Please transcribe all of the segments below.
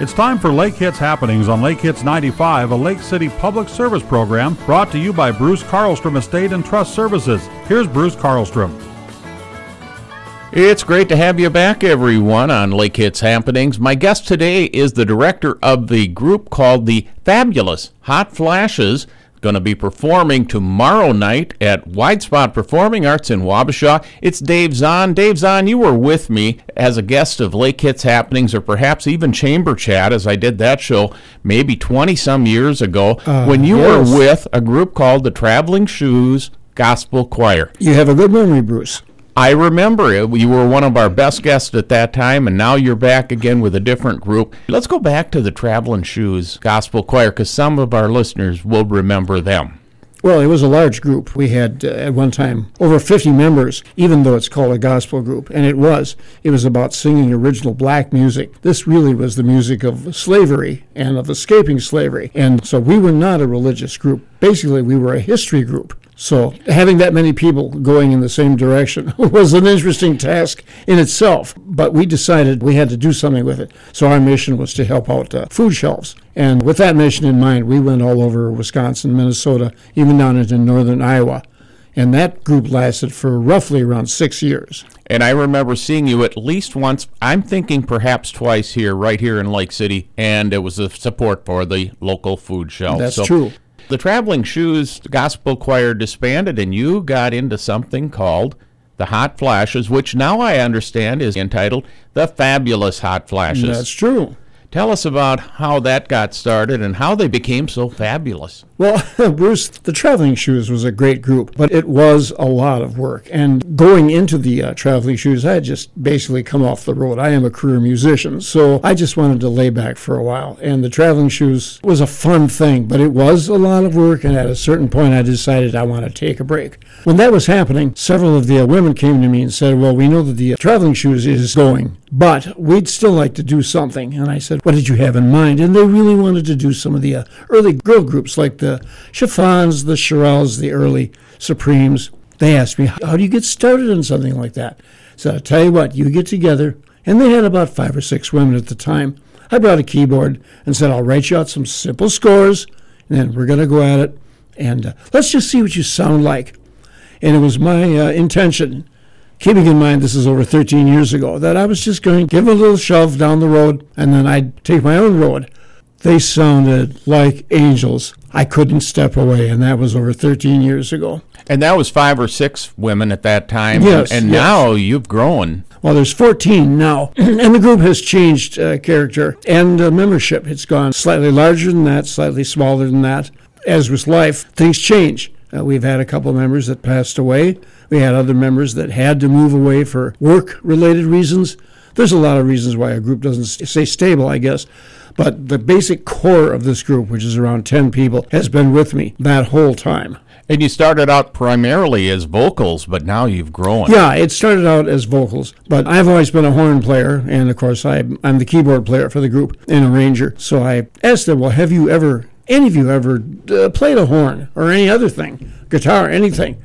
It's time for Lake Hits Happenings on Lake Hits 95, a Lake City public service program brought to you by Bruce Carlstrom Estate and Trust Services. Here's Bruce Carlstrom. It's great to have you back, everyone, on Lake Hits Happenings. My guest today is the director of the group called the Fabulous Hot Flashes going to be performing tomorrow night at Wide Spot Performing Arts in Wabasha. It's Dave Zahn. Dave Zahn, you were with me as a guest of Lake Hits Happenings or perhaps even Chamber Chat as I did that show maybe 20 some years ago uh, when you yes. were with a group called the Traveling Shoes Gospel Choir. You have a good memory, Bruce. I remember it. You were one of our best guests at that time, and now you're back again with a different group. Let's go back to the Traveling Shoes Gospel Choir because some of our listeners will remember them. Well, it was a large group. We had uh, at one time over 50 members, even though it's called a gospel group. And it was. It was about singing original black music. This really was the music of slavery and of escaping slavery. And so we were not a religious group. Basically, we were a history group. So having that many people going in the same direction was an interesting task in itself. But we decided we had to do something with it. So our mission was to help out uh, food shelves. And with that mission in mind, we went all over Wisconsin, Minnesota, even down into northern Iowa. And that group lasted for roughly around six years. And I remember seeing you at least once, I'm thinking perhaps twice here, right here in Lake City, and it was a support for the local food shelves. That's so true. The Traveling Shoes Gospel Choir disbanded, and you got into something called the Hot Flashes, which now I understand is entitled the Fabulous Hot Flashes. That's true. Tell us about how that got started and how they became so fabulous. Well, Bruce, the Traveling Shoes was a great group, but it was a lot of work. And going into the uh, Traveling Shoes, I had just basically come off the road. I am a career musician, so I just wanted to lay back for a while. And the Traveling Shoes was a fun thing, but it was a lot of work. And at a certain point, I decided I want to take a break. When that was happening, several of the uh, women came to me and said, Well, we know that the uh, Traveling Shoes is going, but we'd still like to do something. And I said, What did you have in mind? And they really wanted to do some of the uh, early girl groups like the Chiffons, the Shirelles, the early Supremes. They asked me, How do you get started on something like that? So I'll tell you what, you get together. And they had about five or six women at the time. I brought a keyboard and said, I'll write you out some simple scores, and then we're going to go at it. And uh, let's just see what you sound like. And it was my uh, intention, keeping in mind this is over 13 years ago, that I was just going to give a little shove down the road and then I'd take my own road. They sounded like angels. I couldn't step away, and that was over 13 years ago. And that was five or six women at that time. Yes. And, yes. now you've grown. Well, there's 14 now, and the group has changed uh, character and uh, membership. It's gone slightly larger than that, slightly smaller than that. As with life, things change. Uh, we've had a couple members that passed away. We had other members that had to move away for work related reasons. There's a lot of reasons why a group doesn't stay stable, I guess. But the basic core of this group, which is around 10 people, has been with me that whole time. And you started out primarily as vocals, but now you've grown. Yeah, it started out as vocals, but I've always been a horn player, and of course, I, am the keyboard player for the group and arranger. So I asked them, Well, have you ever any of you ever uh, played a horn or any other thing, guitar, anything?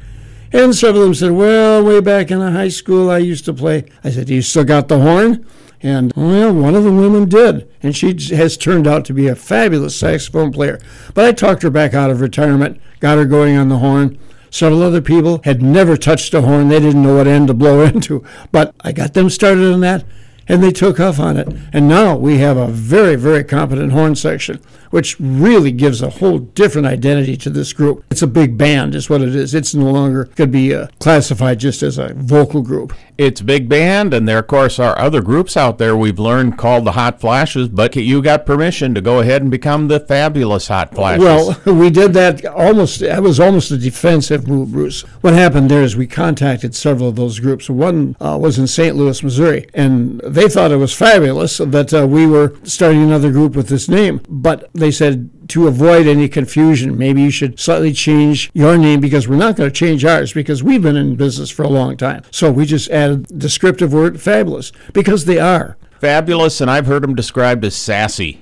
And some of them said, Well, way back in high school, I used to play. I said, You still got the horn? And, well, one of the women did. And she has turned out to be a fabulous saxophone player. But I talked her back out of retirement, got her going on the horn. Several other people had never touched a horn. They didn't know what end to blow into. But I got them started on that, and they took off on it. And now we have a very, very competent horn section which really gives a whole different identity to this group. It's a big band, is what it is. It's no longer could be uh, classified just as a vocal group. It's big band, and there, of course, are other groups out there we've learned called the Hot Flashes. But you got permission to go ahead and become the fabulous Hot Flashes. Well, we did that almost. That was almost a defensive move, Bruce. What happened there is we contacted several of those groups. One uh, was in St. Louis, Missouri, and they thought it was fabulous that uh, we were starting another group with this name, but they said to avoid any confusion, maybe you should slightly change your name because we're not going to change ours because we've been in business for a long time. So we just added the descriptive word fabulous because they are. Fabulous, and I've heard them described as sassy.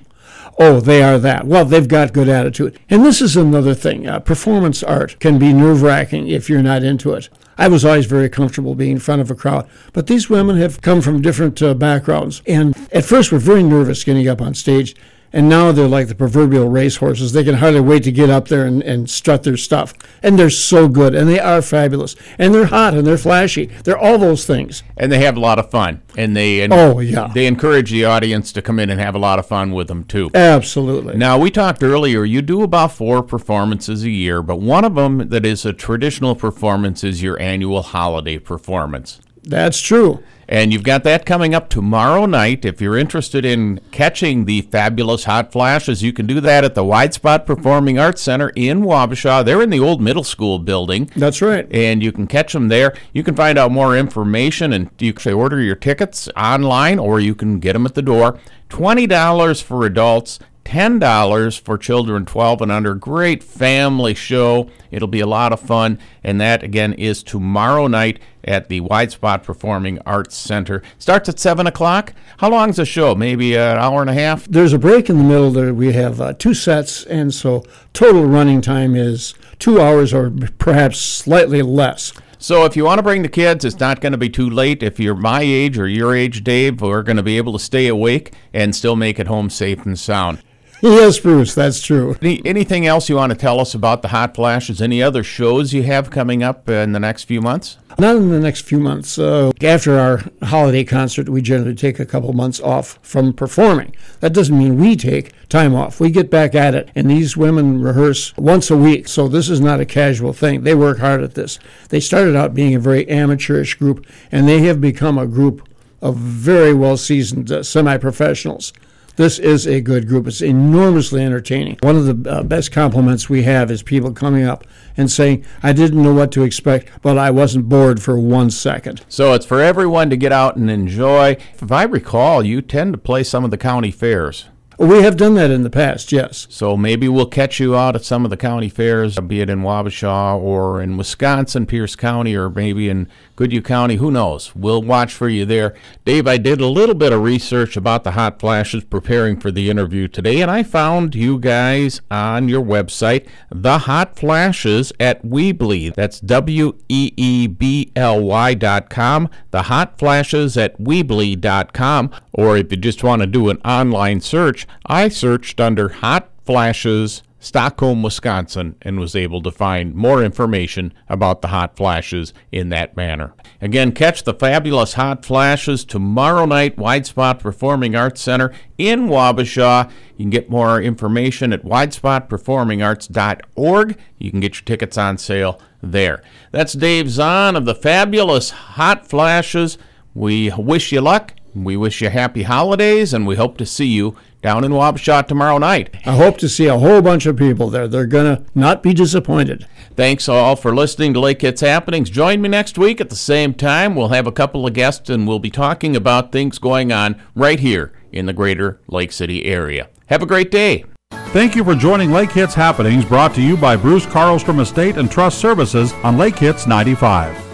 Oh, they are that. Well, they've got good attitude. And this is another thing. Uh, performance art can be nerve wracking if you're not into it. I was always very comfortable being in front of a crowd. But these women have come from different uh, backgrounds. And at first, were very nervous getting up on stage. And now they're like the proverbial racehorses. They can hardly wait to get up there and, and strut their stuff. And they're so good, and they are fabulous. And they're hot, and they're flashy. They're all those things. And they have a lot of fun. And they and Oh, yeah. they encourage the audience to come in and have a lot of fun with them too. Absolutely. Now, we talked earlier, you do about four performances a year, but one of them that is a traditional performance is your annual holiday performance. That's true. And you've got that coming up tomorrow night. If you're interested in catching the fabulous hot flashes, you can do that at the Wide Spot Performing Arts Center in Wabasha. They're in the old middle school building. That's right. And you can catch them there. You can find out more information and you can order your tickets online or you can get them at the door. $20 for adults, $10 for children 12 and under. Great family show. It'll be a lot of fun. And that, again, is tomorrow night at the Wide Spot Performing Arts Center. Starts at 7 o'clock. How long's the show? Maybe an hour and a half? There's a break in the middle there. We have uh, two sets, and so total running time is two hours or perhaps slightly less. So if you want to bring the kids, it's not going to be too late. If you're my age or your age, Dave, we're going to be able to stay awake and still make it home safe and sound. Yes, Bruce, that's true. Any, anything else you want to tell us about the Hot Flashes? Any other shows you have coming up in the next few months? Not in the next few months. Uh, after our holiday concert, we generally take a couple months off from performing. That doesn't mean we take time off. We get back at it, and these women rehearse once a week. So this is not a casual thing. They work hard at this. They started out being a very amateurish group, and they have become a group of very well seasoned uh, semi professionals. This is a good group. It's enormously entertaining. One of the uh, best compliments we have is people coming up and saying, I didn't know what to expect, but I wasn't bored for one second. So it's for everyone to get out and enjoy. If I recall, you tend to play some of the county fairs. We have done that in the past, yes. So maybe we'll catch you out at some of the county fairs, be it in Wabasha or in Wisconsin, Pierce County, or maybe in Goodhue County. Who knows? We'll watch for you there. Dave, I did a little bit of research about the hot flashes preparing for the interview today, and I found you guys on your website, The Hot Flashes at Weebly. That's W E E B L Y dot com. The Hot Flashes at Weebly dot com. Or if you just want to do an online search, I searched under Hot Flashes Stockholm, Wisconsin, and was able to find more information about the hot flashes in that manner. Again, catch the fabulous hot flashes tomorrow night, Wide Spot Performing Arts Center in Wabasha. You can get more information at widespotperformingarts.org. You can get your tickets on sale there. That's Dave Zahn of the fabulous Hot Flashes. We wish you luck. We wish you happy holidays, and we hope to see you down in Wabasha tomorrow night. I hope to see a whole bunch of people there. They're going to not be disappointed. Thanks all for listening to Lake Hits Happenings. Join me next week at the same time. We'll have a couple of guests and we'll be talking about things going on right here in the greater Lake City area. Have a great day. Thank you for joining Lake Hits Happenings brought to you by Bruce Carlstrom Estate and Trust Services on Lake Hits 95.